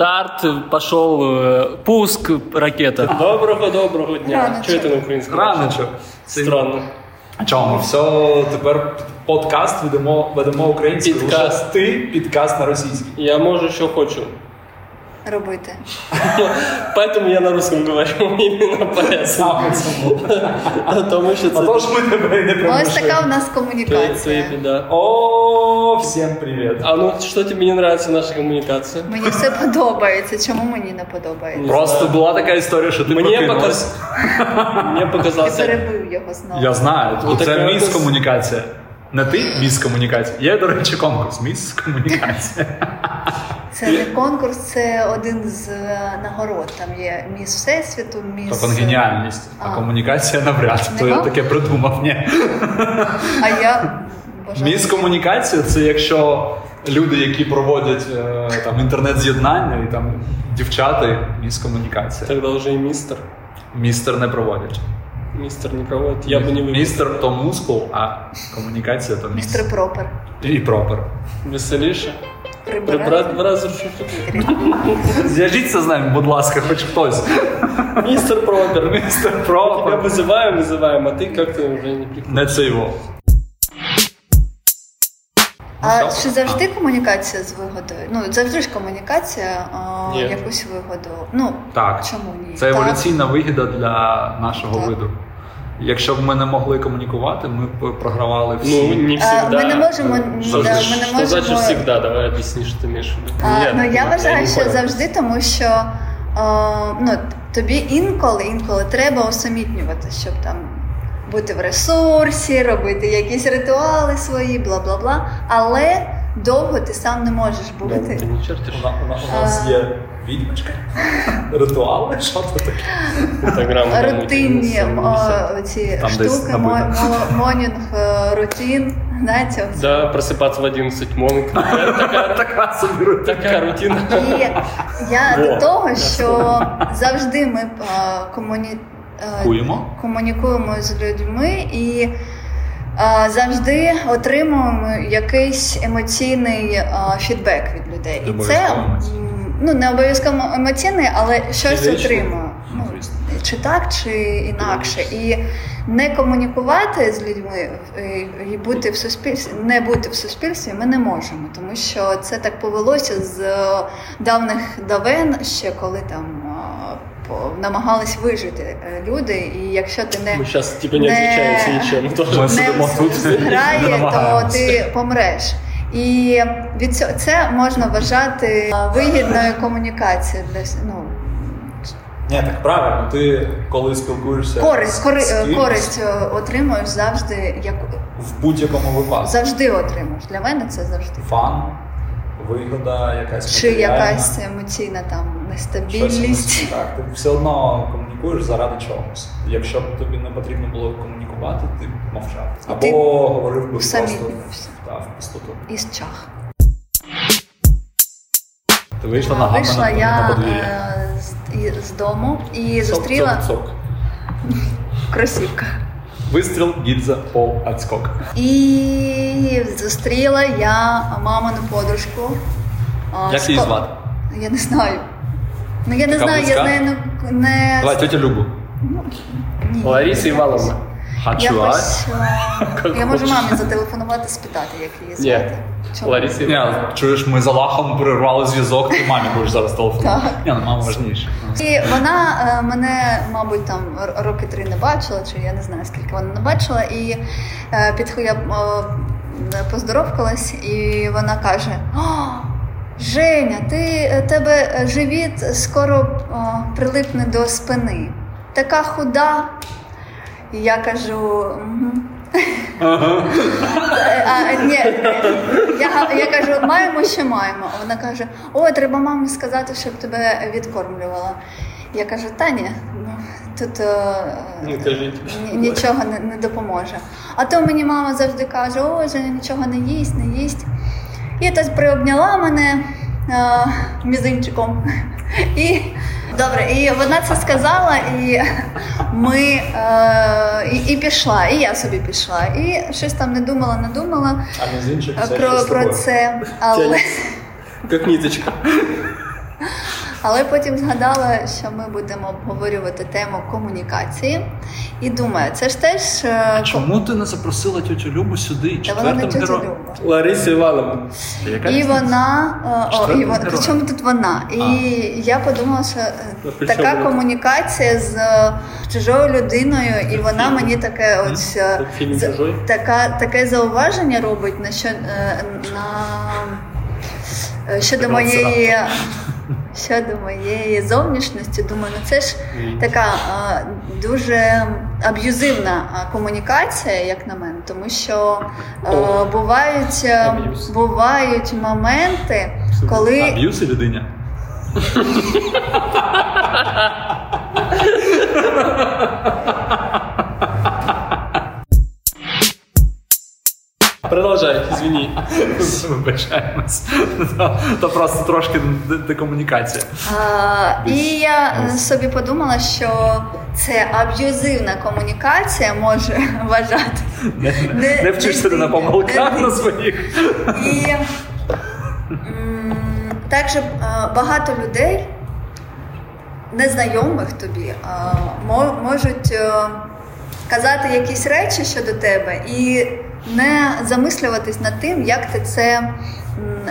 Старт, пошел э, пуск ракета. Доброго доброго дня. Це на українському? Раночок. Странно. Чому? Все, тепер подкаст ведемо, ведемо українською. Підкаст. Лише Ти підкаст на російській. Я можу, що хочу. Робити. Поэтому я на русском говорю именно поэтому. Тому що це Отож ми тебе і не Ось така в нас комунікація. О, всім привіт. А ну что тебе не нравится наша коммуникация? Мені все подобається. Чому мені не подобається? Просто була така історія, що ти Мне, прокинулась. показ... Мне Ти перебив його знову. Я знаю, Ну, це міс комунікація. Не ти міс комунікація. Є, до речі, конкурс. Міс комунікація. Це не конкурс, це один з е, нагород. Там є міс всесвіту, міс. То геніальність. А А. комунікація навряд. То я таке придумав. Ні. А я бажаю. Міс комунікація це якщо люди, які проводять е, там інтернет-з'єднання і там дівчата, міс комунікація. Тогда уже и мистер. Містер не проводять. Мистер не проводит. Я бы не выбрал. Містер то мускул, а комунікація то міс. Містер Пропер. І пропер. Веселіше. Прибирати. Прибрать в разу шутку. Зв'яжіться з нами, будь ласка, хоч хтось. Мистер Пропер. Містер Тебя пропер. вызываем, вызываем, а ты как-то уже не приходишь. Не це його. А Ну, що? чи завжди комунікація з вигодою? Ну завжди ж комунікація а, Ні. якусь вигоду. Ну Так. чому ні? Це Так. еволюційна вигіда для нашого Так. виду. Якщо б ми не могли комунікувати, ми б програвали всі. Ну, не А, всегда. ми не можемо Завжди. да, ми Что не можемо. значит всегда? Давай в виду. А, Нет, ну я вважаю, що завжди, тому що а, ну, тобі інколи, інколи треба усамітнювати, щоб там бути в ресурсі, робити якісь ритуали свої, бла бла бла. Але довго ти сам не можеш бути. У, на- у на- у нас є відьмочка, ритуали, що це таке? Рутинні ці штуки, монінг, е, рутин. Знаєте. Да, просыпаться в 11 монг. Такая, Така собі рутина. рутина. І я до того, що завжди ми е, комуні... е, комунікуємо з людьми і е, завжди отримуємо якийсь емоційний фідбек від людей. І це ну не обов'язково емоційний, але щось отримуємо. Ну, чи так, чи інакше. І не комунікувати з людьми е, і бути в суспільстві, не бути в суспільстві ми не можемо, тому що це так повелося з давних давен, ще коли там намагались вижити е, люди. І якщо ти не Ми не сидимо грає, то ти помреш. І від цього це можна вважати е, вигідною комунікацією для ну, Ні, так правильно. Ти коли спілкуєшся користь, кори, з кимось, користь е, отримуєш завжди, як в будь-якому випадку. завжди отримуєш. Для мене це завжди. Фан, вигода, якась Чи якась емоційна там щось нестабільність. Так, ти все одно комунікуєш заради чогось. Якщо б тобі не потрібно було комунікувати, ти б мовчав. Або Ти говорив би просто та, в пустоту. Із чах. Ти вийшла ногами Вийшла на, я на подвір'я. е, з, з дому і зустріла Цок-цок-цок. в кросівках. Вистріл, гідза, пол, отскок. І зустріла я мамину подружку. Як її звати? Я не знаю. Ну я не Така знаю, я з нею не, не... Давай, тетя Любу. Ні. Лариса Ивановна. Хачуай. Е, я можу мамі зателефонувати, спитати, як її звати. Чому? Ні, чуєш, ми за лахом перервали зв'язок, ти мамі будеш зараз телефонувати. Ні, ну мама важніше. І вона е, мене, мабуть, там роки три не бачила, чи я не знаю, скільки вона не бачила. І е, підхо- я е, поздоровкалась, і вона каже: О, Женя, ти е, тебе живіт скоро прилипне до спини. Така худа. І я кажу. «Мгм». Е, А, ні, я, я кажу, маємо, що маємо. А Вона каже: о, треба мамі сказати, щоб тебе відкормлювала. Я кажу, та ні, ну, тут е, Не нічого не, не допоможе. А то мені мама завжди каже, о, Женя нічого не їсть, не їсть. І тось приобняла мене е, мізинчиком. І добре, і вона це сказала, і ми е, і, і пішла, і я собі пішла. І щось там не думала, не думала А мізинчик е, це про, що з про тобою? це. Але Як ниточка. Але потім згадала, що ми будемо обговорювати тему комунікації. І думаю, це ж теж. е, Чому ти не запросила тетю Любу сюди? Та вона не героєм? Люба. Лариса Івановна. І вона, е, о, і вона причому тут вона. І я подумала, що е, Ну, така комунікація з чужою людиною, і вона мені таке ось Це фільм за- така, таке зауваження робить на що на щодо моєї. Щодо моєї зовнішності, думаю, ну це ж така е, дуже аб'юзивна комунікація, як на мене, тому що О. бувають, бувають моменти, коли Аб'юз і людиня. Продовжай, извини. Вибачаємось. То- То просто трошки декомунікація. І я собі подумала, що це аб'юзивна комунікація може вважати. Не, вчишся на помилках на своїх. І також багато людей, незнайомих тобі, мо- можуть е, казати якісь речі щодо тебе і не замислюватись над тим, як ти це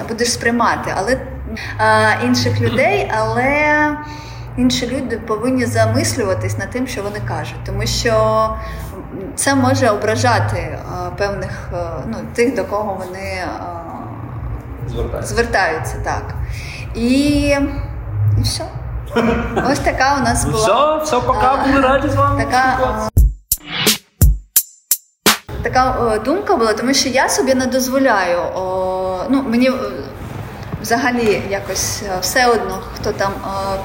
будеш сприймати. Але е, інших людей, але. Інші люди повинні замислюватись над тим, що вони кажуть, тому що це може ображати е, певних е, ну, тих, до кого вони Звертайся. звертаються так. І, і все. Ось така у нас Ну була. все, все, пока, А, були раді з вами. Така, а, така о, думка була, тому що я собі не дозволяю. О, ну, мені е, взагалі якось е, все одно, хто там. о,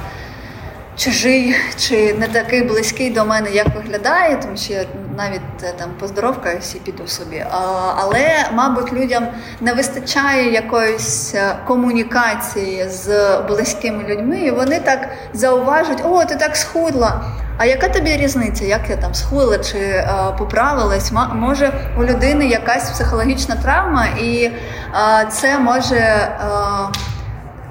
Чужий чи не такий близький до мене, як виглядає, тому що я навіть е, там поздоровкаюсь і піду собі. А, але, мабуть, людям не вистачає якоїсь е, комунікації з близькими людьми, і вони так зауважують: о, ти так схудла. А яка тобі різниця, як я там схудла чи е, поправилась? Ма- Може, у людини якась психологічна травма, і е, це може. Е,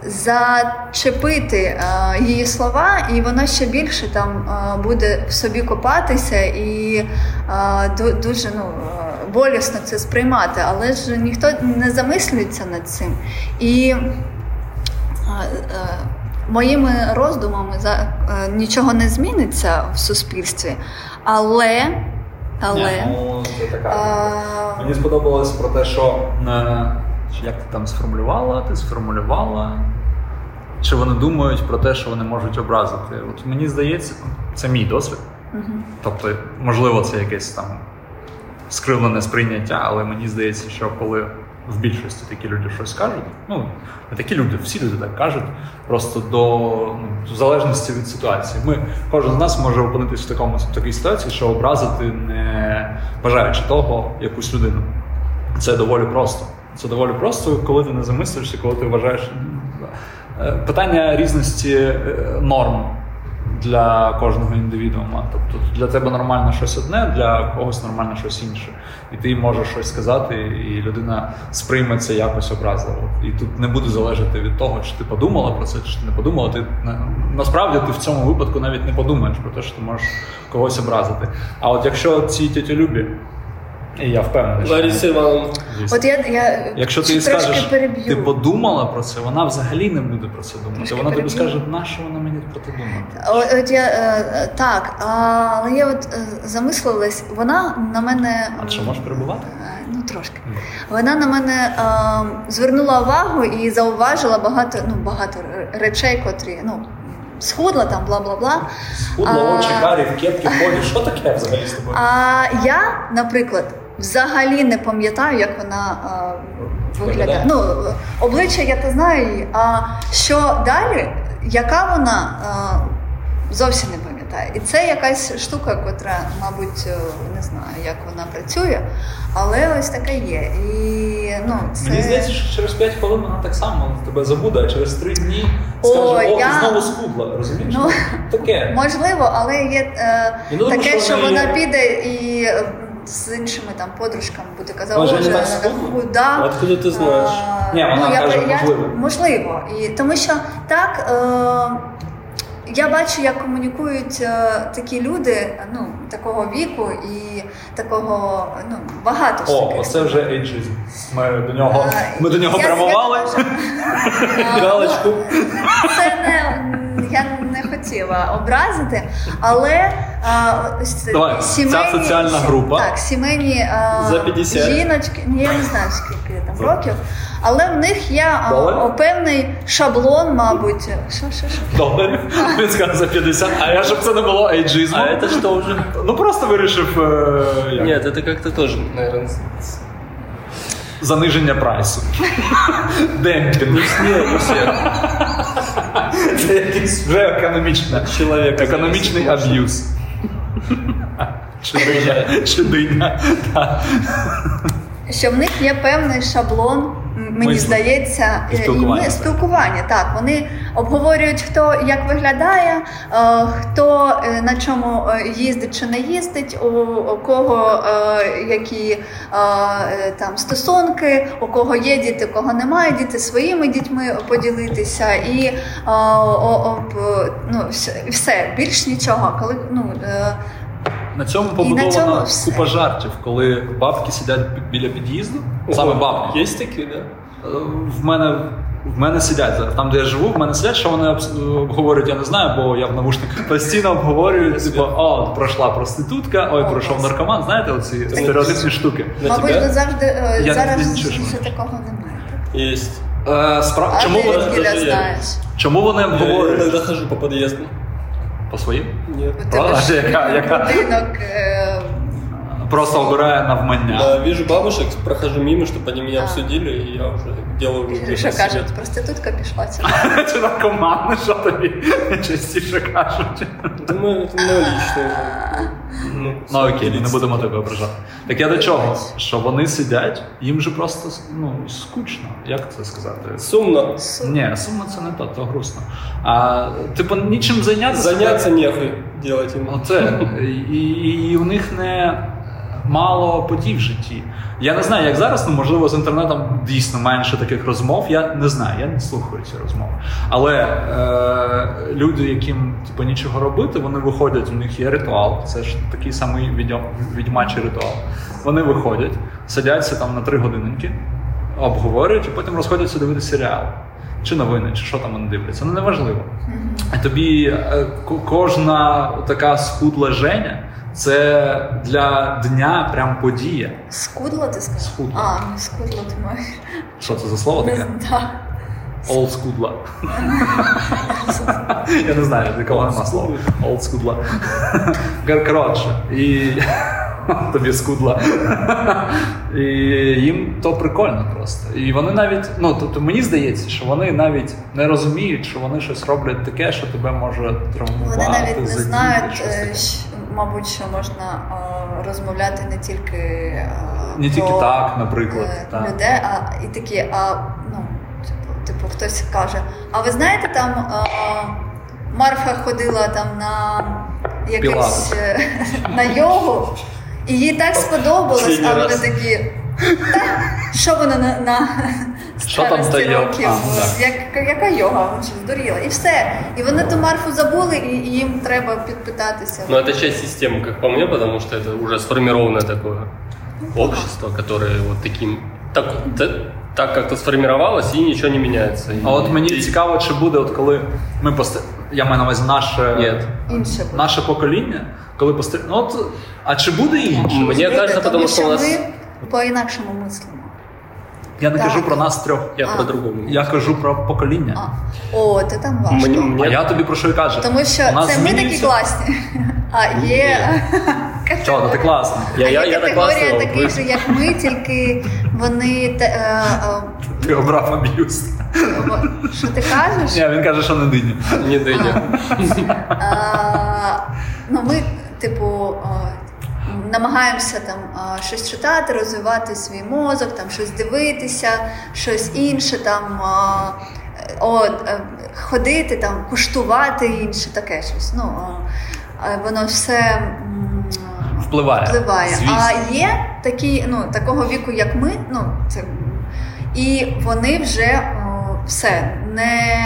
зачепити е, її слова, і вона ще більше там е, буде в собі копатися і е, дуже ну, болісно це сприймати. Але ж ніхто не замислюється над цим. І моїми роздумами за, е, нічого не зміниться в суспільстві, але. але Ні, ну, це така. е, Мені сподобалось про те, що як ти там сформулювала, ти сформулювала. Чи вони думають про те, що вони можуть образити? От мені здається, це мій досвід. Тобто, можливо, це якесь там скривлене сприйняття, але мені здається, що коли в більшості такі люди щось кажуть, ну не такі люди, всі люди так кажуть, просто до ну, в залежності від ситуації. Ми кожен з нас може опинитися в такому в такій ситуації, що образити не бажаючи того якусь людину. Це доволі просто. Це доволі просто, коли ти не замислюєшся, коли ти вважаєш. Е, Питання різності е, норм для кожного індивідуума. Тобто для тебе нормально щось одне, для когось нормально щось інше. І ти можеш щось сказати, і людина сприйме це якось образливо. І тут не буде залежати від того, чи ти подумала про це, чи не подумала. Ти насправді ти в цьому випадку навіть не подумаєш про те, що ти можеш когось образити. А от якщо ці тіті любі, і я впевнений, що Лариса Івановна. от я, я Якщо ти їй трошки скажеш, переб'ю. ти подумала про це, вона взагалі не буде про це думати. Трошки вона тобі переб'ю. скаже, на що вона мені про це думає? От, от я е, е, так, а, але я от е, замислилась, вона на мене. А що можеш перебувати? Е, Ну трошки. Вона на мене е, звернула увагу і зауважила багато, ну, багато р- речей, котрі ну, схудла там, бла бла бла. Схудло, очі карі, в кепки ходиш. Що таке взагалі з тобою? А я, наприклад, взагалі не пам'ятаю, як вона е, виглядає. Ну, обличчя я то знаю її. А що далі, яка вона е, зовсім не пам'ятаю. І це якась штука, котра, мабуть, е, не знаю, як вона працює, але ось таке є. І ну, це... Мені здається, що через 5 хвилин вона так само тебе забуде, а через 3 дні О, скаже, о, я- знову схудла. Розумієш? Ну, Таке. Можливо, але є е, думаю, таке, що що вона піде і з іншими там подружками буде Може, «Боже, не так наверху, да. Откуда ти знаєш? А, Ні, вона я, каже, я- можливо. можливо. І тому що так. Е, я бачу, як комунікують е, такі люди, ну такого віку і такого ну багато О, таких. оце вже ейджизм. Ми до нього, Е, ми до нього я- прямували. кажу, е, Галочку. Це не я не хотіла образити, але Давай, ця соціальна група. Так, сімейні а, За 50. жіночки, ні, я не знаю скільки там років, але в них є а, певний шаблон, мабуть. Що, що, що? Доларів. Він сказав за 50, а я щоб це не було ейджизмом. А это что уже? Ну просто вирішив е, як, Нет, это как-то тоже, наверное, заниження прайсу. Демпінг. все. Це якийсь вже економічне. Чоловік. Економічний аб'юз. Чи диня. Чи диня. Так. що в них є певний шаблон, мені Мислення. здається, І е, спілкування. ми- спілкування. Так, вони обговорюють, хто як виглядає, е, хто е, на чому їздить чи не їздить, у, кого які там стосунки, у кого є діти, у кого немає діти, своїми дітьми поділитися і об, ну, все, більш нічого. Коли ну На цьому І на побудована цьому купа жартів, коли бабки сидять біля під'їзду. Саме бабки. Есть такие, да? В мене в мене сидять зараз. Там, де я живу, в мене сидять, що вони обговорюють, я не знаю, бо я в навушниках постійно обговорюють, типу, о, пройшла проститутка, ой, пройшов наркоман, знаєте, оці стереотипні штуки. Мабуть, тебе? завжди е, зараз не ще такого немає. Есть. Е, справ... А чому, вони, я- чому вони Я обговорюють? иногда хожу по подъезду. По своїм? Правда? Яка- яка? будинок е, Просто обирає навмання. Да, вижу бабушек, прохожу мимо, чтобы они меня А. обсудили, и я уже делаю выбор що на себя. кажуть, проститутка пішла сюди. Чи наркомани, що тобі частіше кажуть? Думаю, это мое личное. Ну, Ну окей, ми не будемо тебе ображати. Так я до чого? Що вони сидять, їм же просто ну, скучно. Як це сказати? Сумно. Ні, сумно це не то, то грустно. А типу нічим зайнятися. Заняться нехуй делать им. Оце. І, і, і у них не мало подій в житті. Я не знаю, як зараз, ну можливо, з інтернетом дійсно менше таких розмов. Я не знаю, я не слухаю ці розмови. Але е, люди, яким типу, нічого робити, вони виходять, у них є ритуал. Це ж такий самий відьмачий ритуал. Вони виходять, садяться там на три годинки, обговорюють і потім розходяться дивитися серіал. Чи новини, чи що там вони дивляться. Ну неважливо. І тобі е, кожна така схудла Женя це для дня прям подія. Скудло ти сказав? Скудло. А, ну скудло ти маєш. Що це за слово таке? знаю. Old скудла. Я не знаю, для кого нема слова. Old скудла. Кор- Коротше, і тобі скудла. І їм то прикольно просто. І вони навіть, ну тобто мені здається, що вони навіть не розуміють, що вони щось роблять таке, що тебе може травмувати. Вони навіть не знають, мабуть, що можна е, розмовляти не тільки е, Не тільки про, так, наприклад, е, так. людей, а і такі, а ну, типу, типу, хтось каже, а ви знаєте, там е, Марфа ходила там на якусь на йогу, і їй так сподобалось, а вони такі. «Та, Що вона на, на Що там та старості йога? років? А, да. Як, яка йога? Вона що здуріла? І все. І вони ту Марфу забули, і, і їм треба підпитатися. Но это часть системы, как по мне, потому что это уже сформированное такое общество, которое вот таким... Так, та- так как-то сформировалось, и ничего не меняется. И- А от мені и- цікаво, чи буде, от коли ми пост... я маю на увазі наше, Нет. Інше буде. наше покоління, коли постар... ну, от, а чи буде інше? Мне Знаєте, кажется, тому потому что у нас... по-інакшому мислимо. Я не Так. кажу про нас трьох. Я А. по-другому. Я кажу про покоління. А, о, ти там важко. Мне, А я тобі про що і кажу. Тому що У нас це ми такі класні. А є Чого, ну ти класна. Я- а я- я так категорія таких же, як ми, тільки вони те- е, Ти обрав аб'юз. е, що ти кажеш? Ні, він каже, що не диня. Не дыня. А, ну, ми, типу, а, намагаємося там щось читати, розвивати свій мозок, там щось дивитися, щось інше, там о, е, ходити, там, куштувати інше, таке щось. Ну, воно все. впливає. впливає. Звісно. А є такі, ну, такого віку, як ми, ну, це, і вони вже о, все, не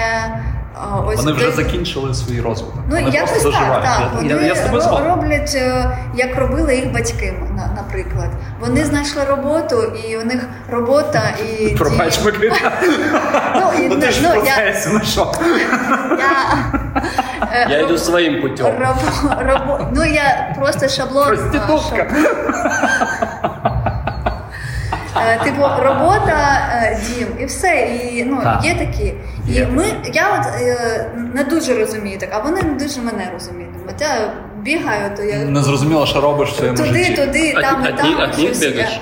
ось Вони вже десь- закінчили свій розвиток. Ну, вони якось просто так, так. Я, Вони я, я з тобою ро- роблять, е, як робили їх батьки, наприклад. Вони знайшли роботу, і у них робота і Пробач, Микита. Ну, і, Ну ти ж ну, в я, процесі, ну що? я, е, Я роб- иду путем. роб- роб- ну я просто шаблон. Проститутка. Е, Типу, робота, е, дім і все. І ну Так. є такі. І Є ми, я от е, не дуже розумію так, а вони не дуже мене розуміють. От я бігаю, то я Не зрозуміло, що робиш в своєму туди, житті. туди, От- там і от там. от них бігаєш?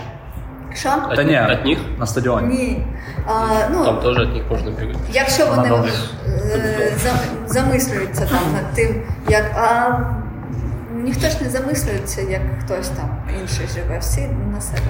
Що? Та ні, от них? на стадіоні. Ні. А, ну, Там тоже от них можно бегать. Якщо вони е, за- замислюються там над тим, як а ніхто ж не замислюється, як хтось там інший живе, всі на себе.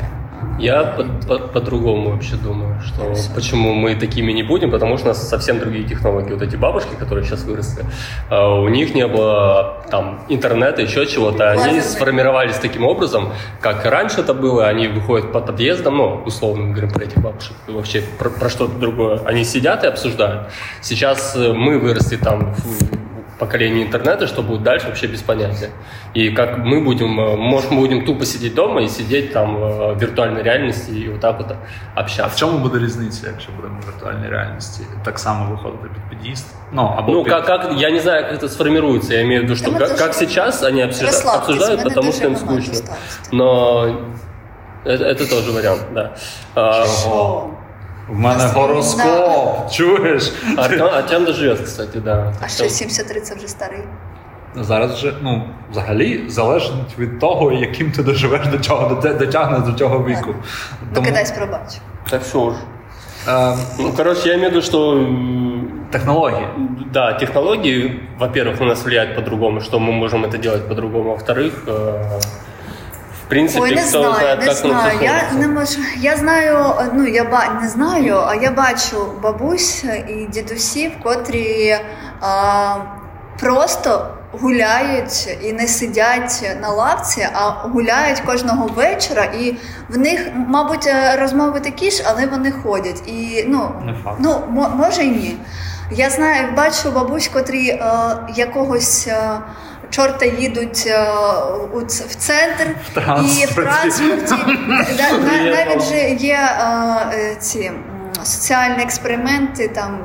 Я по- по- по-другому вообще думаю, что почему мы такими не будем, потому что у нас совсем другие технологии. Вот эти бабушки, которые сейчас выросли, а, у них не было там интернета, еще чего-то. Они сформировались таким образом, как раньше это было. Они выходят по подъездам, ну, условно говорим про этих бабушек, вообще про, про что-то другое. Они сидят и обсуждают. Сейчас э, мы выросли там в поколении интернета, что будет дальше, вообще без понятия. И как мы будем, э, может, мы будем тупо сидеть дома и сидеть там э, в виртуальной реальности и вот так вот А в общаться. чому буде різниця, якщо будемо в віртуальній реальності так само виходити під під'їзд? Ну, або Ну, під... как, как, я не знаю, как это сформируется. Я имею в виду, что Да мы как, тоже как сейчас они обсужда- расслабьтесь, обсуждают, мы на потому душе что им нормально скучно. остались. Но это, это тоже вариант, да. А, О, В мене Нас- гороскоп, чуєш? Артем, Артем доживет, кстати, да. а ще 73 це вже старий. Зараз вже, ну, взагалі залежить від того, яким ти доживеш до чого, до- дотягнеш до цього віку. Ну, кидайсь пробач. Так все уже. е, Ну, короче, я имею в виду, что м, технології. Да, технологии, во-первых, на нас влияют по-другому, что мы можем это делать по-другому. Во-вторых, э, в принципе, Ой, не кто знаю, не оно знаю. Я не можу. Я знаю, ну я ба не знаю, а я бачу бабусь і дідусів, котрі а, просто гуляють і не сидять на лавці, а гуляють кожного вечора. І в них, мабуть, розмови такі ж, але вони ходять. І ну, ну мо- може і ні. Я знаю, бачу бабусь, котрі е, якогось. Е, Чорта їдуть е, у в центр і в транспорті. Навіть же є е, е, ці соціальні експерименти, там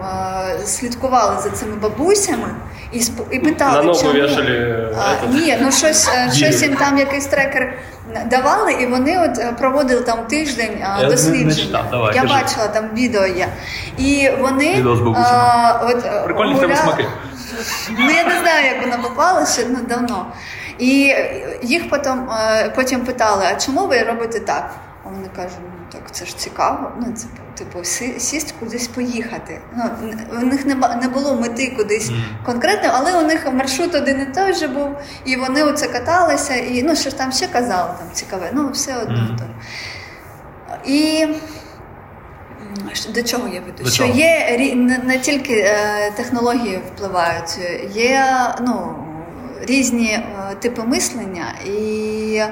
слідкували за цими бабусями і сп- і питали, На ногу чому? А, ні, ну щось, щось їм там якийсь трекер давали, і вони от проводили там тиждень не дослідження. читав, давай, Я кажи. бачила, там відео є. І вони Відео з бабусями. е, от, Прикольні гуля- смаки. Ну я не знаю, як вона попала ще давно. І їх потім, е, потім питали: а чому ви робите так? А вони кажуть, ну так це ж цікаво. Ну це типу сі- сість кудись поїхати. Ну у них не було мети кудись конкретно, але у них маршрут один і той же був, і вони оце каталися, і ну що ж там ще казали, там цікаве. Ну все одно то. І до чого я веду? Що є не тільки е, технології впливають, є ну, різні е, типи мислення, і е,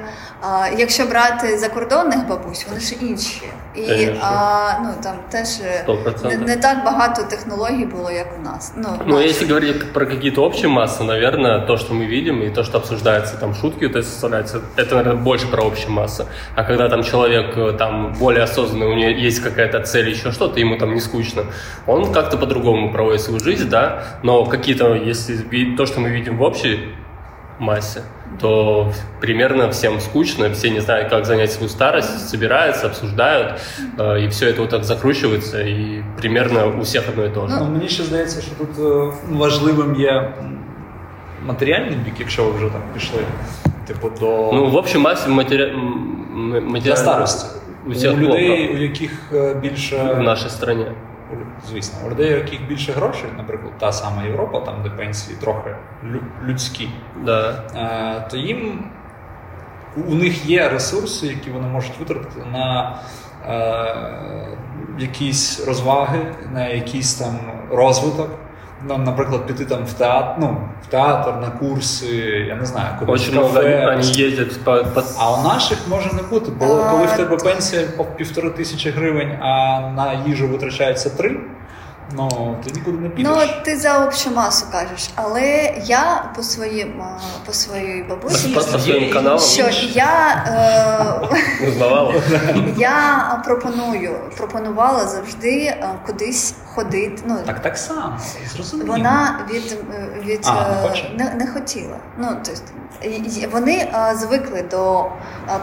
якщо брати закордонних бабусь, вони ж інші. І а, ну, там теж не, не так багато технологій було, як у нас. Ну, Ну, наших. если говорить про какие-то общие массы, наверное, то, что мы видим, и то, что обсуждается, там шутки то есть составляются, это, наверное, больше про общие массы. А когда там человек э, там более осознанный, у него есть какая-то цель, еще что-то, ему там не скучно, он как-то по-другому проводит свою жизнь, да, но какие-то, если то, что мы видим в общей массе, то примерно всем скучно, все не знают, как занять свою старость, собираются, обсуждают, э, и все это вот так закручивается, и примерно у всех одно и то же. Ну, мені ще здається, що тут е, важливим є м, матеріальний бік, якщо ви вже там пішли. Типу, до Ну, в общем, массе матери... м, для материально старості. у всех у людей, плохо у яких е, більше в нашей стране. Звісно, у людей, у яких більше грошей, наприклад, та сама Європа, там де пенсії трохи людські, Да. е, то їм у них є ресурси, які вони можуть витратити на е, якісь розваги, на якийсь там розвиток. Ну, наприклад, піти там в театр, ну, в театр, на курси, я не знаю, кудись Очень в кафе. Вони їздять по, по- А у наших може не бути, бо А, коли в тебе пенсія по півтори тисячі гривень, а на їжу витрачається три, ну ти нікуди не підеш. Ну, ти за общу масу кажеш, але я по своїм по своїй бабусі, по, по каналам що я, е, узнавала. я пропоную, пропонувала завжди е, кудись ходити. Ну, Так так само, зрозуміло. Вона від, е, від А, не е, не, не хотіла. Ну, тобто, вони е, звикли до е,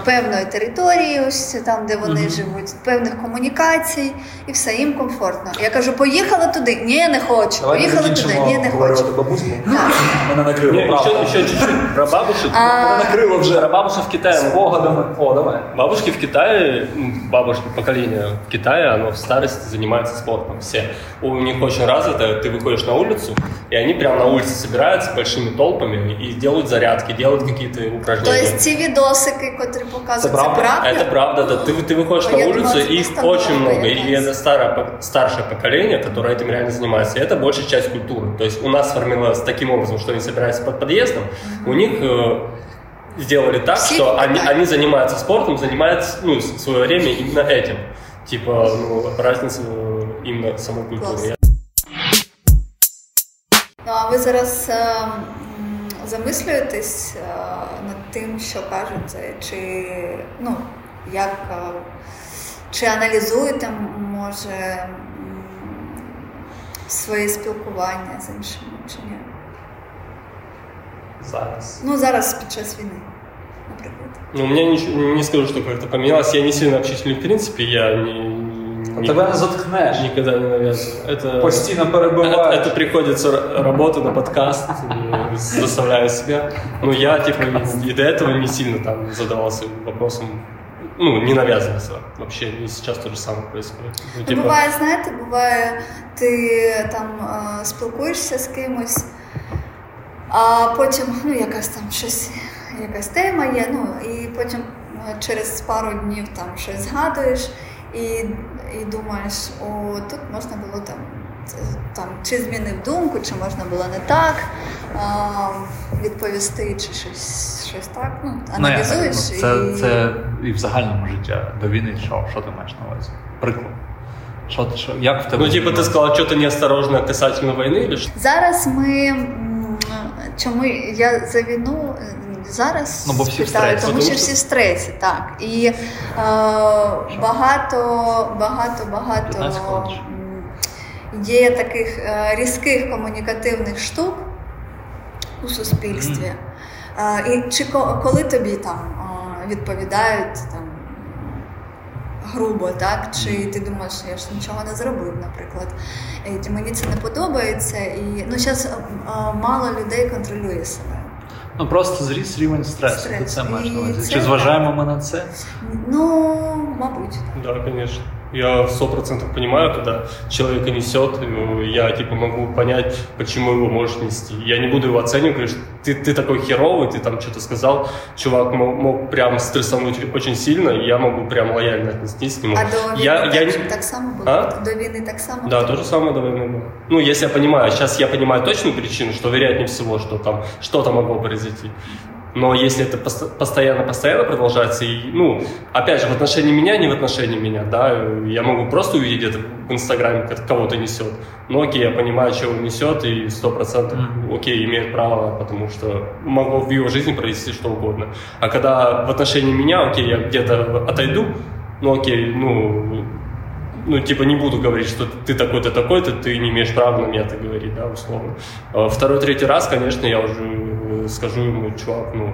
певної території, ось там, де вони живуть, певних комунікацій, і все їм комфортно. Я кажу, поїхали туди. Ні, не хочу. Давайте поїхали туди. закінчимо Ні, не обговорювати хочу. бабуську. Так. Мене накрило, Не, правда. еще, еще чуть-чуть про бабушек. Мене накрило вже Про бабушек в Китае. спогадами. О, давай. Бабушки в Китае, ну, бабушки поколения в Китае, оно в старости занимается спортом. Все. У них очень развито, ты выходишь на улицу, и они прямо на улице собираются большими толпами и делают зарядки, делают какие-то упражнения. Тобто ці відосики, котрі показують, Це це правда? правда? Это правда, да. Ты, ты выходишь А на я улицу, думала, и их просто очень было много. И появляется. это старое, пок- старшее поколение, которое этим реально занимается. И это большая часть культуры. То есть у нас сформировалось таким образом, что они собираются под подъездом. У них э, сделали так, Все что они, так. они занимаются спортом, занимаются ну, с- свое время именно этим. Типа, ну, разница э, именно самой культуры. Класс. Я- Ну, а ви зараз е, м, замислюєтесь е, над тим, що кажете, чи ну, як, е, чи аналізуєте, м, може, м, своє спілкування з іншими, чи ні? Зараз. Ну, зараз під час війни, наприклад. Ну, у меня ничего, не скажу, что как-то поменялось. Я не сильно общительный в принципе, я не, не- Тебе не заткнеш. никогда не навязываю. Это... Постійно Это, перебиваєш. это приходится р- работа на подкаст, э, заставляю себя. Но я, типа, и до этого не сильно там задавался вопросом, ну, не навязывался вообще. И сейчас то же самое происходит. Ну, Ну, типа, буває, знаєте, буває, ти там е, спілкуєшся з кимось, а потім ну, якась там щось, якась тема є, ну і потім е, через пару днів там щось згадуєш і, і думаєш, о, тут можна було там. Там, чи змінив думку, чи можна було не так а, відповісти, чи щось, щось так. Ну, Ну, аналізуєш. ну, це, і... це і в загальному житті до війни, що, що ти маєш на увазі? Приклад. Що, ти- що, як в тебе? ну, типа, ты змінилось? сказала что-то неосторожное касательно войны или что? Зараз ми чому я за війну зараз Ну, бо всі в стресі. тому що всі в стресі, так. І е, багато, багато, багато є таких е, різких комунікативних штук у суспільстві. Е, І чи коли тобі там е, відповідають там. Грубо, так? Чи ти думаєш, я ж нічого не зробив, наприклад. І мені це не подобається. І ну зараз мало людей контролює себе. Ну просто зріс рівень стресу. Стрес. Це це Чи зважаємо ми на це? Ну, мабуть. Да, конечно. Я сто процентов понимаю, когда человека несет, я типа могу понять, почему его можешь нести. Я не буду его оценивать, говоришь, ты, ты такой херовый, ты там что-то сказал, чувак мог, мог прям стрессануть очень сильно, и я могу прям лояльно отнестись к нему. А до війни я, я так, не- так само було. А? До війни так само. Да, то же самое до войны было. Ну, если я понимаю, сейчас я понимаю точную причину, что вероятнее всего, что там что-то могло произойти. Но если это пост- постоянно-постоянно продолжается, и, ну, опять же, в отношении меня, не в отношении меня, да, я могу просто увидеть это в Инстаграме, как кого-то несет. Но окей, я понимаю, что он несет, и сто процентов, окей, имеет право, потому что могло в его жизни произойти что угодно. А когда в отношении меня, окей, я где-то отойду, ну окей, ну, ну, типа, не буду говорить, что ты такой-то, такой-то, ты не имеешь права на меня так говорить, да, условно. А Второй, третий раз, конечно, я уже скажу ему, чувак, ну,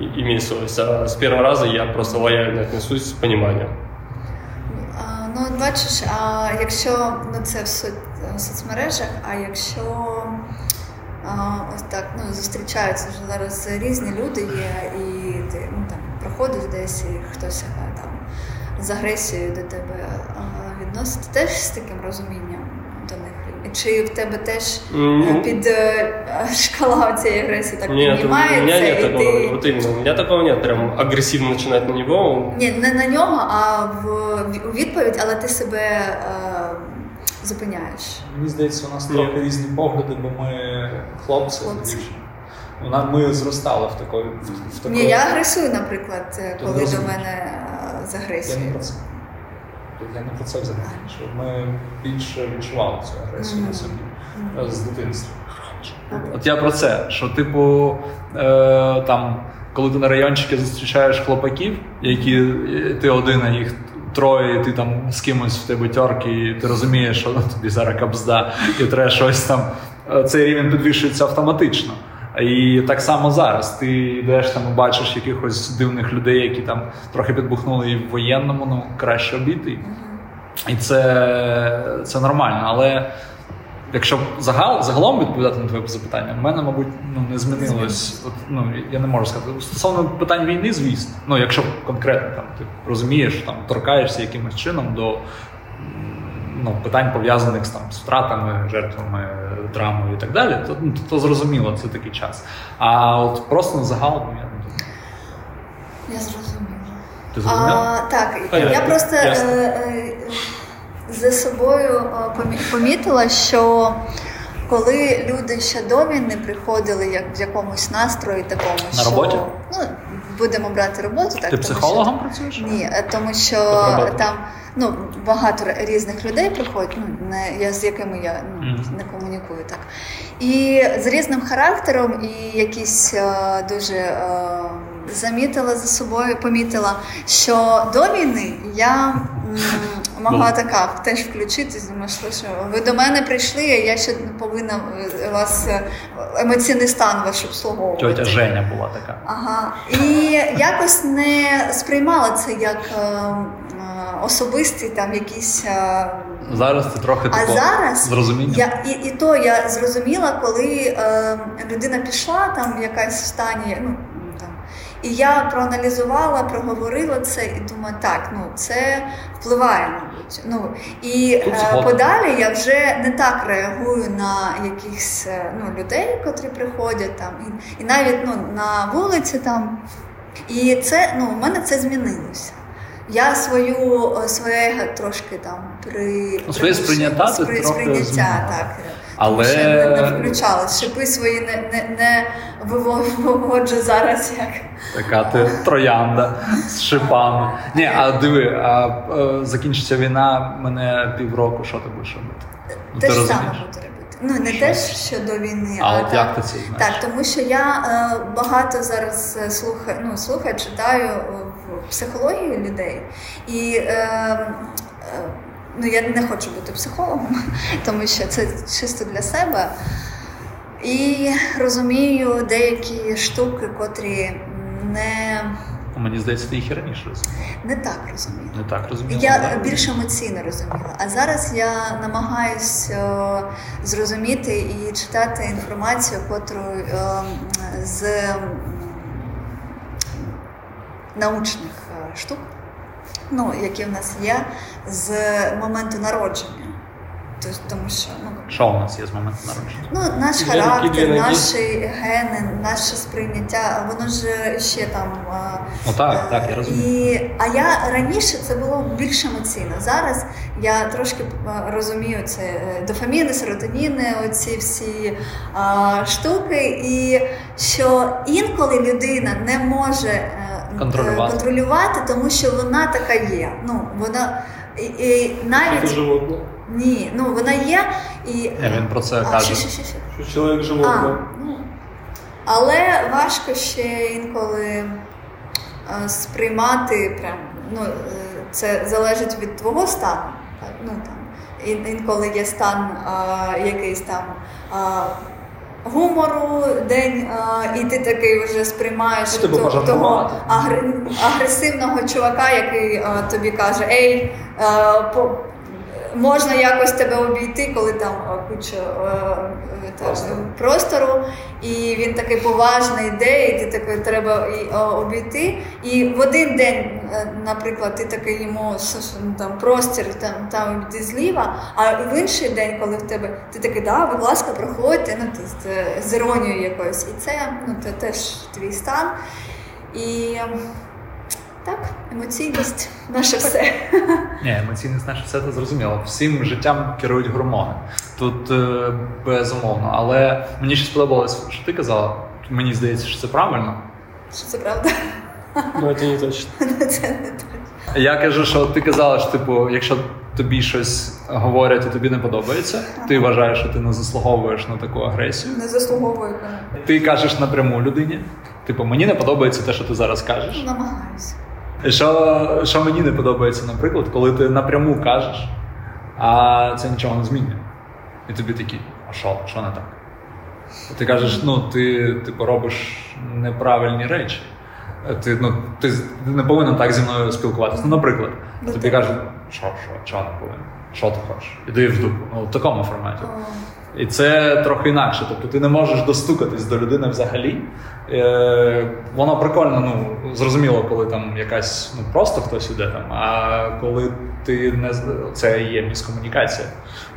имей совесть. А с первого раза я просто лояльно отнесусь с пониманием. Ну, бачиш, а якщо ну, це в соц- в соцмережах, а якщо а, ось так ну, зустрічаються вже зараз різні люди є, і ти ну, там, проходиш десь, і хтось там з агресією до тебе а, відноситься, теж з таким розумінням Чи в тебе теж е, під е, шкала цієї агресії так Нет, у піднімається, меня нет і такого, ти... вот именно, у такого нет, прям агрессивно начинать на него. Ні, не на нього, а в, у відповідь, але ти себе е, зупиняєш? Мені здається, у нас трохи різні погляди, бо ми хлопці, Хлопці. Вона- Ми зростали в такої в такої. Ні, я агресую, наприклад, коли до мене з Я не агресією. про це. Я не про це взагалі. Що ми більше відчували цю агресію на собі е, з дитинства. От я про це, що, типу, е, там, коли ти на райончики зустрічаєш хлопаків, які е, ти один, а їх троє, і ти там з кимось в тебе тьорки, і ти розумієш, що ну, тобі зараз кабзда, і треба щось там. е, Цей рівень підвищується автоматично. І так само зараз. Ти йдеш там і бачиш якихось дивних людей, які там трохи підбухнули і в воєнному, ну краще обійти. І це, це нормально. Але якщо загал, загалом відповідати на твоє запитання, в мене, мабуть, ну, не змінилось. От, ну, я не можу сказати. Стосовно питань війни, звісно. Ну, якщо конкретно там, ти розумієш, там, торкаєшся якимось чином до ну, питань пов'язаних з, там, з втратами, жертвами, драмою і так далі, то, ну, то, то зрозуміло, це такий час. А от просто на загалом я не думаю. Я зрозуміла. Ти зрозуміла? А, так, А, я я- просто е, е, за собою е, помітила, що коли люди ще до війни приходили як в якомусь настрої такому, На що роботі? ну будемо брати роботу, так Ти тому психологом що, працюєш? Ні, е, тому що там ну багато різних людей приходять. Ну не я з якими я ну, не комунікую так. І з різним характером, і якісь е, дуже е, замітила за собою, помітила, що до війни я м, могла така теж включитись. Думаю, що, ви до мене прийшли, а я ще повинна е, вас е, емоційний стан ваш обслуговувати. Тьотя Женя була така. Ага. І якось не сприймала це як е, особистий там якийсь. е, Зараз ти трохи а зараз з розумінням. я і, і то я зрозуміла, коли е, людина пішла там якась в стані. Ну там, і я проаналізувала, проговорила це і думаю, так, ну це впливає, мабуть. Ну і е, подалі я вже не так реагую на якихось е, ну, людей, котрі приходять там, і, і навіть ну, на вулиці там. І це ну, в мене це змінилося. Я свою е, своє трошки там при Ну, своє сприйняття спри- трохи сприйняття, так. Але- що не, не включалась. Шипи свої не, не, не виводжу зараз як. Така ти троянда з шипами. Ні, а диви, а е, закінчиться війна, мене півроку, що ти будеш робити? Ну, Те ти ж саме буду робити. Ну не те, що до війни, А а, от так, як ти це знаєш? Так, тому що я е, багато зараз слухаю, ну, слухаю, читаю психологію людей. І е, е, ну, я не хочу бути психологом, тому що це чисто для себе. І розумію деякі штуки, котрі не, Мені здається, ти їх і раніше розуміла. не так розумію. Не так розуміла. Я так? більш емоційно розуміла. А зараз я намагаюсь е, зрозуміти і читати інформацію, котру е, з научних штук, ну, які в нас є, з моменту народження. Тобто, тому що ну, Що у нас є з моменту народження? Ну, наш характер, наші гени, наше сприйняття, воно ж ще там. а, Ну так, е, так, я розумію. І, а я раніше це було більш емоційно. Зараз я трошки е, розумію це е, дофаміни, серотоніни, оці всі а, штуки, і що інколи людина не може е, Контролювати. е, контролювати, тому що вона така є. Ну, вона і, і навіть Это животное. ні, ну вона є і. Ні, він про це а, каже. що, що, що, що? Что человек А, ну. Але важко ще інколи е, сприймати прям, ну, е, це залежить від твого стану. Ну, там, інколи є стан е, якийсь там. е, Гумору день, а, і ти такий вже сприймаєш Ну, типу, то- того агр- агресивного чувака, який а, тобі каже: Ей, а, по, можна якось тебе обійти, коли там куча е, е, Простору. простору, і він такий поважний йде, і ти такий треба і, обійти. І в один день, е, наприклад, ти такий йому ну, там простір, там, там обійти зліва, а в інший день, коли в тебе ти такий, да, будь ласка, проходьте, ну ти з, іронією якоюсь. І це ну, це теж твій стан. І так, Емоційність наше все. Ні, емоційність наше все це зрозуміло. Всім життям керують гормони. Тут е, безумовно. Але мені ще сподобалось, що ти казала. Мені здається, що це правильно. Що це правда? Ну, не точно. Це не так. Я кажу, що ти казала, що типу, якщо тобі щось говорять і тобі не подобається, ти вважаєш, що ти не заслуговуєш на таку агресію. Не заслуговую. Ти кажеш напряму людині. Типу, мені не подобається те, що ти зараз кажеш. Намагаюся. Що, що мені не подобається, наприклад, коли ти напряму кажеш, а це нічого не змінює. І тобі такі, а що, що не так? Ти кажеш, ну ти типу, робиш неправильні речі. Ти, ну, ти не повинен так зі мною спілкуватися. Ну, наприклад, тобі кажуть, що, що, чого не повинен? Що ти хочеш? Іди в дупу. Ну, в такому форматі. І це трохи інакше. Тобто ти не можеш достукатись до людини взагалі. Е, воно прикольно, ну зрозуміло, коли там якась ну просто хтось іде там. А коли ти не це є міскомунікація,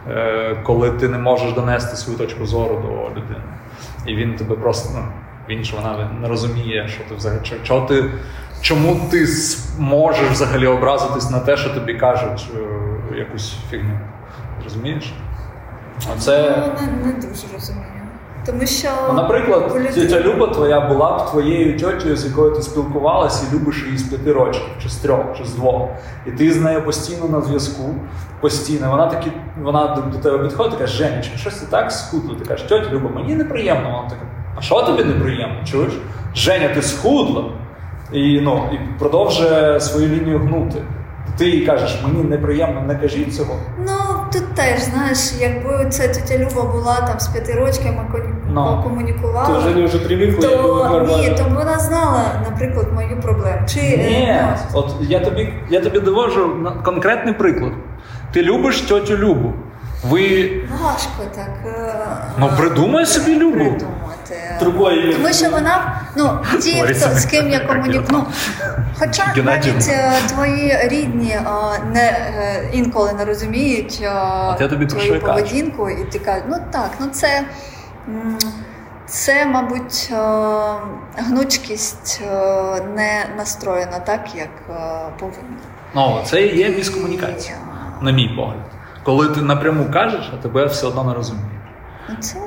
е, коли ти не можеш донести свою точку зору до людини, і він тебе просто ну він чи вона не розуміє, що ти взагалі чого ти. Чому ти можеш взагалі образитись на те, що тобі кажуть е, якусь фігню? Розумієш? А це. Ну, не, не дуже розумію. Тому що. Ну, наприклад, у людей- Люба твоя була б твоєю тьотєю, з якою ти спілкувалася і любиш її з п'яти років, чи з трьох, чи з двох. І ти з нею постійно на зв'язку, постійно. Вона таки, вона до, до тебе підходить каже, Женечка, щось ти так схудло. Ти кажеш, тьотя Люба, мені неприємно. Вона така, а що тобі неприємно? Чуєш? Женя, ти схудла. І, ну, і продовжує свою лінію гнути. Ти їй кажеш, мені неприємно, не кажіть цього. Ну, теж, знаєш, якби ця тетя Люба була там з п'яти років, ми коні- Ну. комунікували. То Женя уже привыкла, и То ні, то вона знала, наприклад, мою проблему. Чи е, Ні, е... от я тобі, я тобі довожу конкретний приклад. Ти любиш тетю Любу. Ви важко так. е, ну придумай собі Любу. придумати. Другое имя. Тому що вона, ну, ті, хто, з ким я комунікую, ну, хоча навіть е, твої рідні е, не, е, інколи не розуміють е, От я тобі твою поведінку, і ти кажеш, ну так, ну це. Це, мабуть, е, гнучкість е, не настроєна так, як е, повинна. Ну, це і є міскомунікація, на мій погляд. Коли ти напряму кажеш, а тебе все одно не розуміють. Ну, Це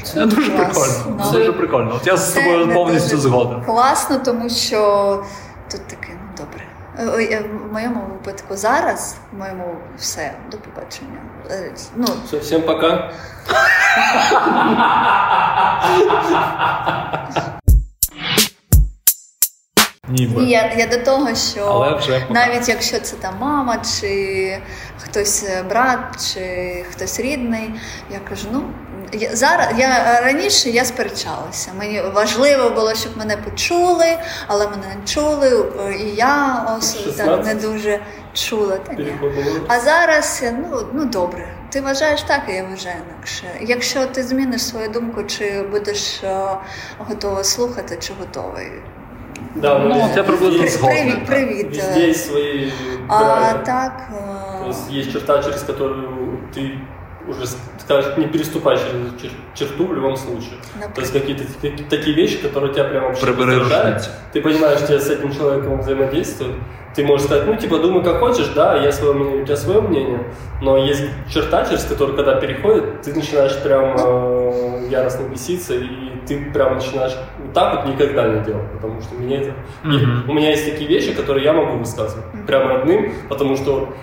дуже. Це дуже класно. прикольно. Ну, Це дуже прикольно. От я з Це тобою не повністю дуже згоден. Класно, тому що тут таке, ну добре. Е, е, В моєму випадку зараз, в моєму все, до побачення. Е, Ну, Все, всем пока. Ніби. я, я до того, що Але вже пока. навіть якщо це там мама, чи хтось е, брат, чи хтось рідний, я кажу, ну. Я, зараз я раніше я сперечалася. Мені важливо було, щоб мене почули, але мене не чули, е, і я ос, так, не дуже чула. Та ні. А зараз ну, ну добре. Ти вважаєш так, і я вважаю інакше. Якщо ти зміниш свою думку, чи будеш е, готова слухати, чи готовий. Да, Ну, от приблизно При- Привіт, привіт. Везде свои А так. То е, есть есть черта, через которую ты уже скажешь, не переступай через черту в любом случае. Например? То есть какие-то таки- такие вещи, которые тебя прям вообще раздражают. Ты понимаешь, что я с этим человеком взаимодействую. Ты можешь сказать, ну, типа, думай как хочешь, да, я свое мнение, у тебя свое мнение. Но есть черта, через которую, когда переходит, ты начинаешь прям э, яростно беситься, и ты прям начинаешь вот так вот никогда не делать, потому что меня это... Мгм. У меня есть такие вещи, которые я могу высказывать прям родным, потому что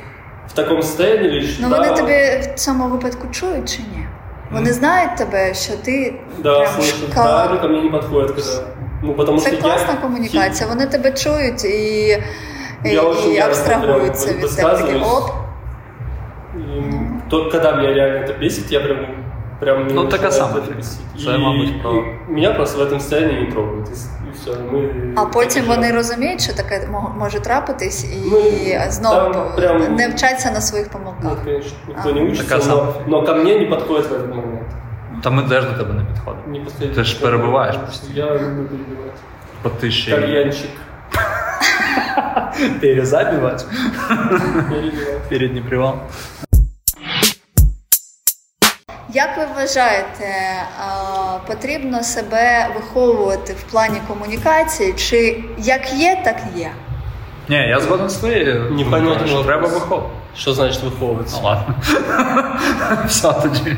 в таком состоянии лишь... Ну да, вони тебе в цьому випадку чують чи ні? Вони знають тебе, що ти Да, прям слышат, шкала. да, они ко мне не подходят, когда... Ну, потому Це что класна я... комунікація. Вони тебе чують і, і, Я очень і яростно абстрагуються прям від тебе. Такі, высказываюсь. оп, И то, когда меня реально это бесит, я прям, прям Ну, меня така начинает сама это фігня. бесить. Це, И- мабуть, про- и меня просто в этом состоянии не трогают. И, с- и все. Мы, А потім так вони живем. розуміють, що таке мо- може трапитись, і Ну, знову там прям- не вчаться на своїх Нет, помилках. конечно, никто А. не учится, Така сама но, фігня. но ко мне не подходит в этот момент. Та ми теж до тебе не підходимо. Не подходит. Ти ж перебиваєш постійно. Я люблю перебивать. Бо ти ще й Кальянчик. перезабивати. Перебивать. Передній привал. Як ви вважаєте, потрібно себе виховувати в плані комунікації, чи як є, так є? Ні, я згоден з твоєю. Не думкою, що вопрос. треба виховувати. Что значит выховываться? Ну ладно. Все тоді.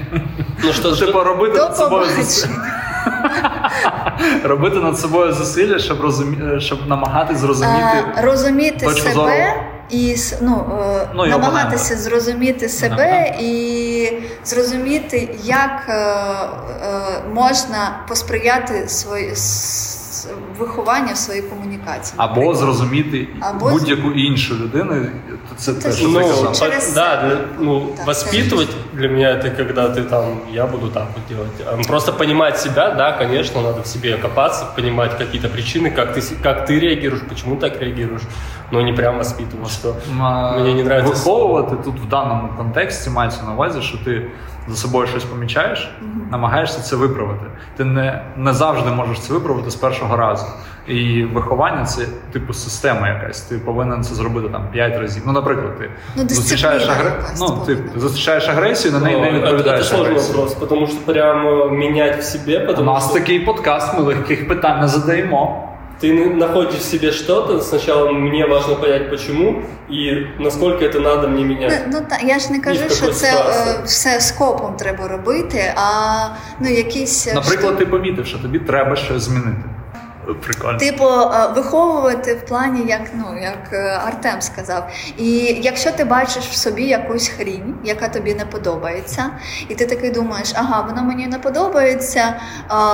Ну что, Типу, робити над собою зусилля. Робити над собою зусилля, щоб розумі... щоб намагатись зрозуміти. Розуміти точку себе зору і с- ну, е, Ну, і намагатися опонента. зрозуміти себе і зрозуміти, як е, е, можна посприяти свої, с- вихованню в своїй комунікації. Або зрозуміти Або з- будь-яку іншу людину. Це те, що ти Ну, казав. по- Через- да, для- ну, Так, воспитывать для меня это когда ты там, я буду так вот делать. А Просто понимать себя, да, конечно, надо в себе копаться, понимать какие-то причины, как ты, с- как ты реагируешь, почему так реагируешь, но не прям воспитывать, что М, Мені не нравится Виховувати тут в даному контексті мається на увазі, що ти за собою щось помічаєш, намагаєшся це виправити. Ти не, не завжди можеш це виправити з першого разу. І виховання це типу система якась. Ти повинен це зробити там 5 разів. Ну, наприклад, ти Ну, зустрічаєш, дисципліна агре... якась ну, ти повинна. зустрічаєш агресію, на неї Ну, не это, это відповідаєш. сложный агресією. вопрос, потому что прям э, менять в себе, У потому нас что такий подкаст, ми легких питань не задаємо. ты находишь в себе что-то, сначала мне важно понять почему и насколько это надо мне Ну, менять. ну та я ж не кажу, що це е, все скопом треба робити, а ну якісь е, Наприклад, ти помітив, що тобі треба щось змінити. Прикольно. Типу е, виховувати в плані, як ну як е, Артем сказав. І якщо ти бачиш в собі якусь хрінь, яка тобі не подобається, і ти такий думаєш, ага, вона мені не подобається,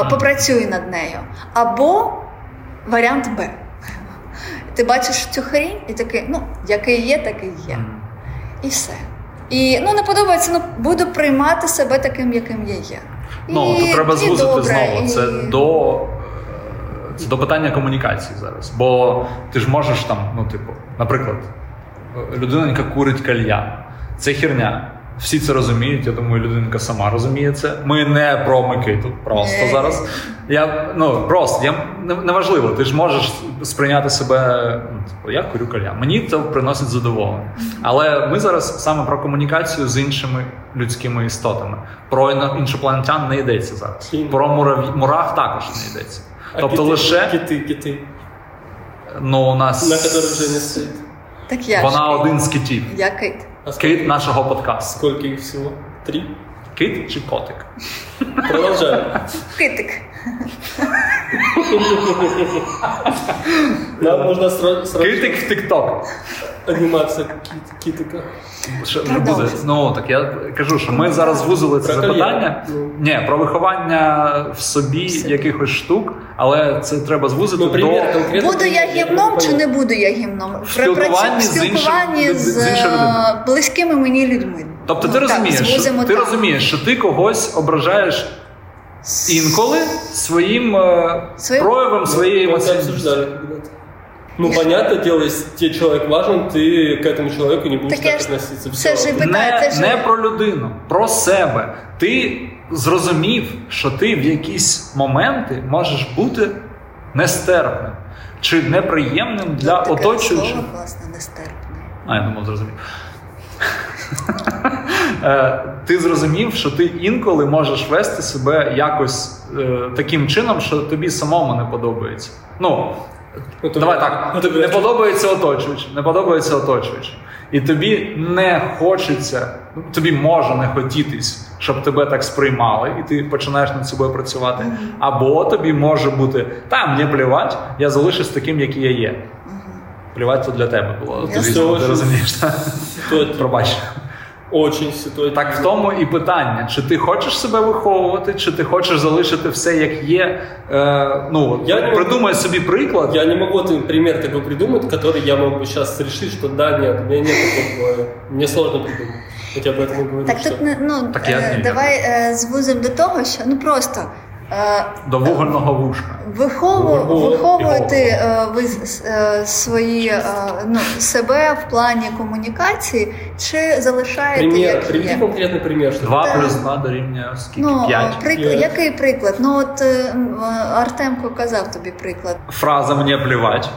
попрацюй над нею. Або варіант Б. Ти бачиш цю хрінь і такий, ну, який є, такий є. І все. І ну не подобається, ну буду приймати себе таким, яким я є. Ну, І- тут треба звузити добре, знову. і- Це до, е, це до питання комунікації зараз. Бо ти ж можеш там, ну, типу, наприклад, е, людинка курить кальян. Це херня. Всі це розуміють. Я думаю, людинка сама розуміє це. Ми не про Микиту, просто Ні. зараз. Я ну просто я не- неважливо. Ти ж можеш сприйняти себе. Ну, типу, я курю кальян. Мені це приносить задоволення. Але ми зараз саме про комунікацію з іншими людськими істотами. Про іно- іншопланетян не йдеться зараз. Ні. Про мураві, мурах також не йдеться. А Тобто киты- лише киты, киты, ну у нас на которых Женя стоит. Так я вона ж кит. один з китів. Я кит. Кит нашого подкасту. сколько их всего? Три? Кит чи котик? Продовжаємо. Китик. Нам нужно сразу... срочно Китик в Тікток. Китика. Що не буде? Ну так я кажу, що ми зараз вузили це Про запитання. кальян. Ні, про виховання в собі якихось штук, але це треба звузити Ну, пример до. Буду я гімном чи не буду я гімном? В спілкуванні з спілкуванні з- з, е, близькими мені людьми. Тобто Ну, ти так, розумієш, що, ти так. розумієш, що ти когось ображаєш інколи своїм е, Своїм- проявом своєї Мы емоційності. обсуждали когда-то. Ну, понятно дело, если тебе человек важен, ты к этому человеку не будешь Так я так ж- относиться. це Всё. ж і питання, Не, це ж не про людину, про себе. Ти зрозумів, що ти в якісь моменти можеш бути нестерпним чи неприємним для таке оточуючих. слово, власне, нестерпне. А, я думав, зрозумів. Е, Ти зрозумів, що ти інколи можеш вести себе якось е, таким чином, що тобі самому не подобається. Ну, Ну, то- давай так, ну, то, не подобається оточуючи, не подобається оточуючи. І тобі не хочеться, ну, тобі може не хотітись, щоб тебе так сприймали, і ти починаєш над собою працювати. Або тобі може бути, та мені плювати, я залишусь таким, який я є. Плювати то для тебе було. Я Ти, розумієш. так? Пробач. Очень ситуативно. Так в тому і питання: чи ти хочеш себе виховувати, чи ти хочеш залишити все як є. Е, ну, Я не придумай собі приклад. Я не могу один пример такой придумать, который я мог бы сейчас решить, что да, нет, у меня нет такого. Мне сложно придумать. Я тебе об этом и говорю. Так что- тут не ну Так я е, ні, давай е, звузимо до того, що ну просто. е, До вугольного вушка. Вихову, виховувати виховуєте е, ви е, свої ну, себе в плані комунікації чи залишаєте Пример, як є? конкретний пример. Что 2 Так. плюс 2 дорівнює скільки? Ну, 5. приклад, який приклад? Ну от Артемко казав тобі приклад. Фраза мені плювать.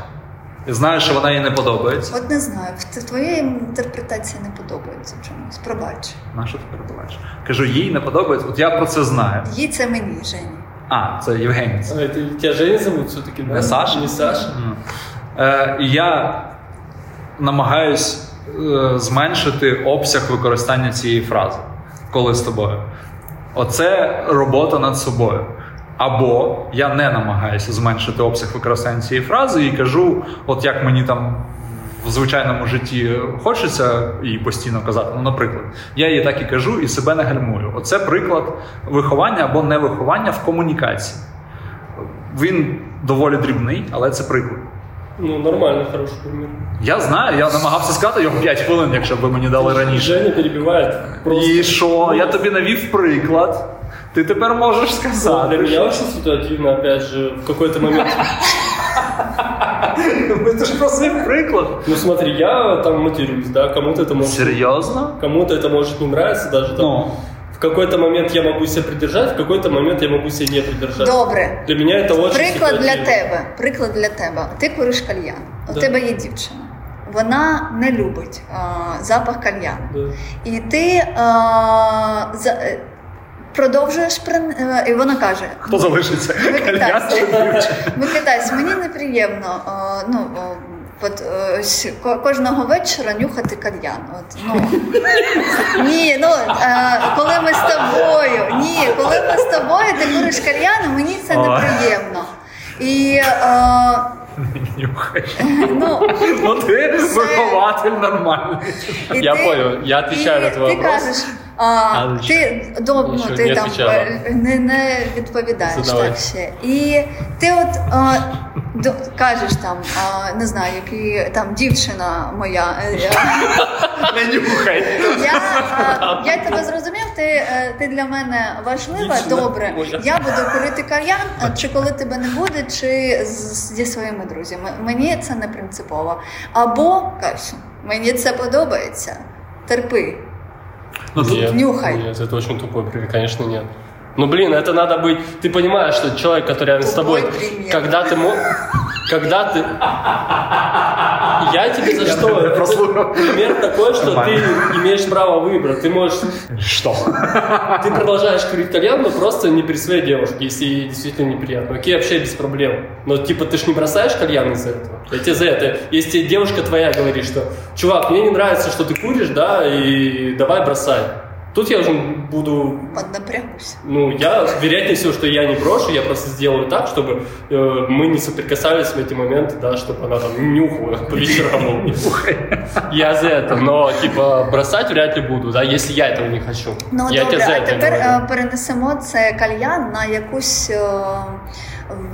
І знаю, що вона їй не подобається. От не знаю, в твоїй інтерпретації не подобається чомусь. Пробач. На що ти перебуваєш? Кажу, їй не подобається. От я про це знаю. Їй це мені, Жені. А, це Євгеній. А, это Женя зовут все-таки, да? Не Саша? Не Саша. Е, я намагаюсь е, зменшити обсяг використання цієї фрази, коли з тобою. Оце робота над собою. Або я не намагаюся зменшити обсяг використання цієї фрази і кажу, от як мені там в звичайному житті хочеться її постійно казати. Ну, наприклад, я її так і кажу і себе не гальмую. Оце приклад виховання або невиховання в комунікації. Він доволі дрібний, але це приклад. Ну, нормально, хороший пример. Я знаю, я намагався сказати його 5 хвилин, якщо б ви мені дали раніше. Женя перебивает. Просто. І що? Я тобі навів приклад. Ти тепер можеш Для сказати. меня очень ситуативно, опять же, в какой-то момент. Ти ж просив приклад. Ну смотри, я там матерюсь, да, кому-то это может... Серйозно? Кому-то это может не нравиться, даже там. Ну. В какой-то момент я могу себя придержать, в какой-то момент я могу себя не придержать. Добре. Для меня это очень Приклад для ситуативно. тебе. Приклад для тебе. Ти куриш кальян. У Да. тебе є дівчина. Вона не любить а, запах кальяну. Да. І ти а, за, е, продовжуєш при е, і вона каже: Хто залишиться? Чи дівчина? Мені неприємно. ну, От е, ось кожного вечора нюхати кальян. От, ну. Ні, ну е, коли ми з тобою, ні, коли ми з тобою, ти куриш кальян, мені це неприємно. І е, Нюхай. ну, Ну ти вихователь нормальний. І Я ти- понял, я отвечаю і на твой ти кажеш, а, ти, ну, ти не там е, не, не відповідаєш Задавай. так ще. І ти от а, до, кажеш там, а, не знаю, які там дівчина моя. е, я- Не нюхай. Я, а, я тебе зрозумів, ти, е, ти для мене важлива, Дівчина добре. моя. Я буду курити кальян, чи коли тебе не буде, чи з- зі своїми друзями. Мені це не принципово. Або кажеш, мені це подобається. Терпи. Ну, Нет, Нюхай. Нет, это очень тупой привет, конечно, нет. Ну, блин, это надо быть... Ты понимаешь, что человек, который рядом с тобой... пример. Когда ты... мо- Когда ты... Я тебе за что? Пример такой, что ты имеешь право выбора. Ты можешь... Що? Ты продолжаешь курить кальян, но просто не при своей девушке, если ей действительно неприятно. Окей, вообще без проблем. Но типа ты ж не бросаешь кальян из-за этого. Я тебе за это. Если тебе девушка твоя говорит, что чувак, мне не нравится, что ты куришь, да, и давай бросай. Тут я уже буду Поднапрягуся. ну, я, вероятнее всего, что я не брошу, я просто сделаю так, чтобы э, мы не соприкасались в эти моменты, да, чтобы она там нюхала по вечерам. Я за это, но, типа, бросать вряд ли буду, да, если я этого не хочу. Ну я добре, тебе за а это тепер е, говорю. перенесемо це кальян на якусь е,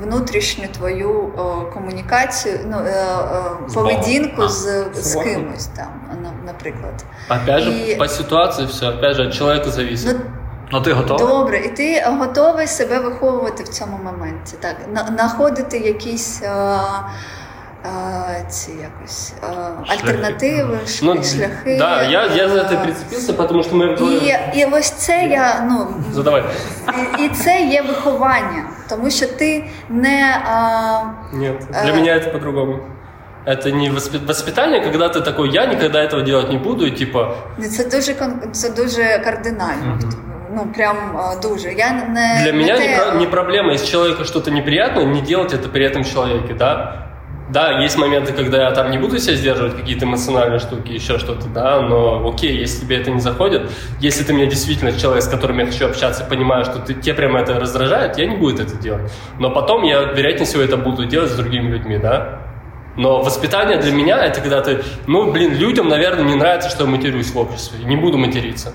внутрішню твою е, комунікацію, ну е, е, поведінку А, з, з согласен. кимось там, на- наприклад. Опять же, и- по ситуации все, опять же, от человека зависит. Ну Ну ти готовий? добре, і ти готовий себе виховувати в цьому моменті. Так, на- знаходити якісь. Е, е, ці якось е, альтернативи, ш- Ну, шляхи. да, я, я за е, это прицепился, потому что мы... І, і ось це я ну Задавай. І, і це є виховання, тому що ти не а, Нет, для Э. меня это по-другому. Это не воспи- воспитание, когда ты такой, я никогда этого делать не буду, и типа, це дуже це дуже кардинально. Ну прям а, дуже. Я не Для меня не, те- не проблема, если человеку что-то неприятно, не делать это при этом человеке, да. Да, есть моменты, когда я там не буду себя сдерживать, какие-то эмоциональные штуки, еще что-то, да, но окей, если тебе это не заходит, если ты меня действительно человек, с которым я хочу общаться, понимаю, что ты, тебе прямо это раздражает, я не буду это делать. Но потом я, вероятнее всего, это буду делать с другими людьми, да. Но воспитание для меня это когда ты, ну, блин, людям, наверное, не нравится, что я матерюсь в обществе. Не буду материться.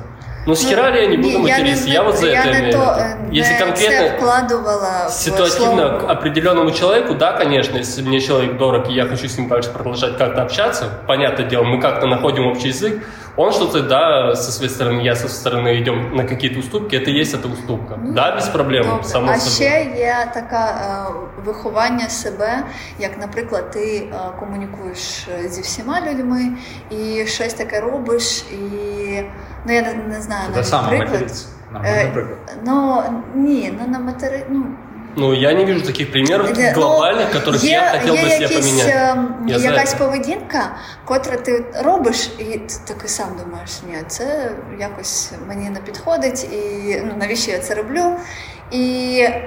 Ну, с хера ли я не буду материться? Я, вот за я это имею то, е, Если конкретно ситуативно к определенному человеку, да, конечно, если мне человек дорог, и я хочу с ним дальше продолжать как-то общаться, понятное дело, мы как-то находим общий язык, он что-то, да, со своей стороны, я со своей стороны идем на какие-то уступки, это и есть эта уступка. да, без проблем, Добре. само а собой. ще є така е, виховання себе, як, наприклад, ти е, комунікуєш е, зі всіма людьми і щось таке робиш, і ну я не, не знаю Те навіть саме приклад. материться. Нормальний Е, приклад. Ну ні, ну на матери, ну Ну, я не вижу таких примеров Е, глобальных, ну, которых є, я хотел є бы себе якісь, поменять. ем, Я за якась это. поведінка, котра ти робиш, і ти такий сам думаєш, ні, це якось мені не підходить, і ну, навіщо я це роблю? І е,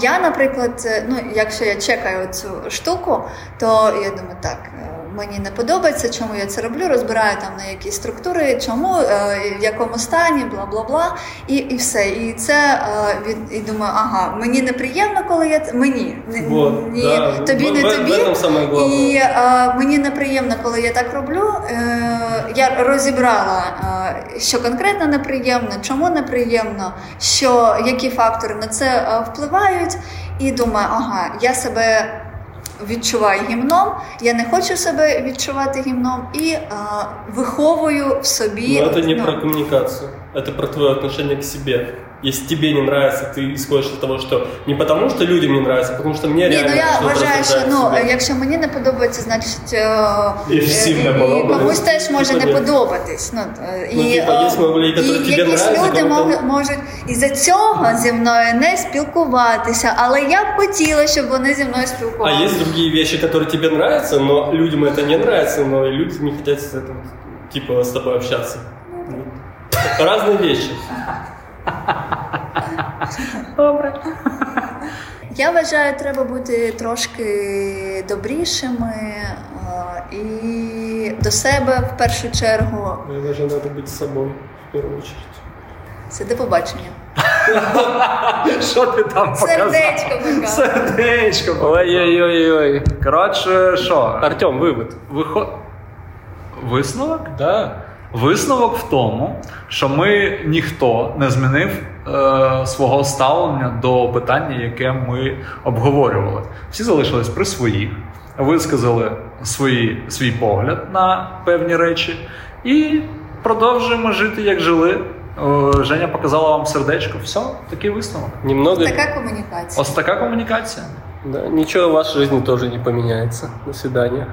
я, наприклад, е, ну, якщо я чекаю цю штуку, то я думаю, так, е, мені не подобається, чому я це роблю, розбираю там на які структури, чому, е, в якому стані, бла бла бла, і і все. І це е, від і думаю, ага, мені неприємно, коли я це- мені не- Вот, ні, да. тобі В- не тобі. І е, мені неприємно, коли я так роблю. Я розібрала, що конкретно неприємно, чому неприємно, що які фактори на це впливають, і думаю, ага, я себе відчуваю гімном, я не хочу себе відчувати гімном і а, виховую в собі. Ну, це не ну, про комунікацію, це про твоє отношение к себе. Если тебе не нравится, ты исходишь от того, что не потому, что людям не нравится, а потому что мне Ні, реально ну я что-то вважаю, що раздражает ну в себе. якщо мені не подобається, значить е, І всім е, не і подобається. комусь теж може не Типа, ні. подобатись. Ну, е, Ну, і, типа, е, є много людей, і які тобі якісь нравиться, люди кому-то- можуть, можуть із-за цього зі мною не спілкуватися, але я б хотіла, щоб вони зі мною А спілкувалися. есть другие вещи, которые тебе нравятся, но людям это не нравится, но и люди не хотят с этим, типа, с тобой общаться. Разные вещи. Я вважаю, треба бути трошки добрішими і до себе в першу чергу. Мне даже надо быть собой в первую очередь. Це до побачення. Що ти там показав? Сердечко пока. Сердечко. Ой-ой-ой-ой. Коротше, що? Артем, вывод. Виход... Висновок? Да. Висновок в тому, що ми ніхто не змінив е, свого ставлення до питання, яке ми обговорювали. Всі залишились при своїх, висказали свої, свій погляд на певні речі і продовжуємо жити, як жили. Е, Женя показала вам сердечко. Все, такий висновок. Немного... Така комунікація. Ось така комунікація. Да, ничего в вашей жизни тоже не поменяется. До свидания.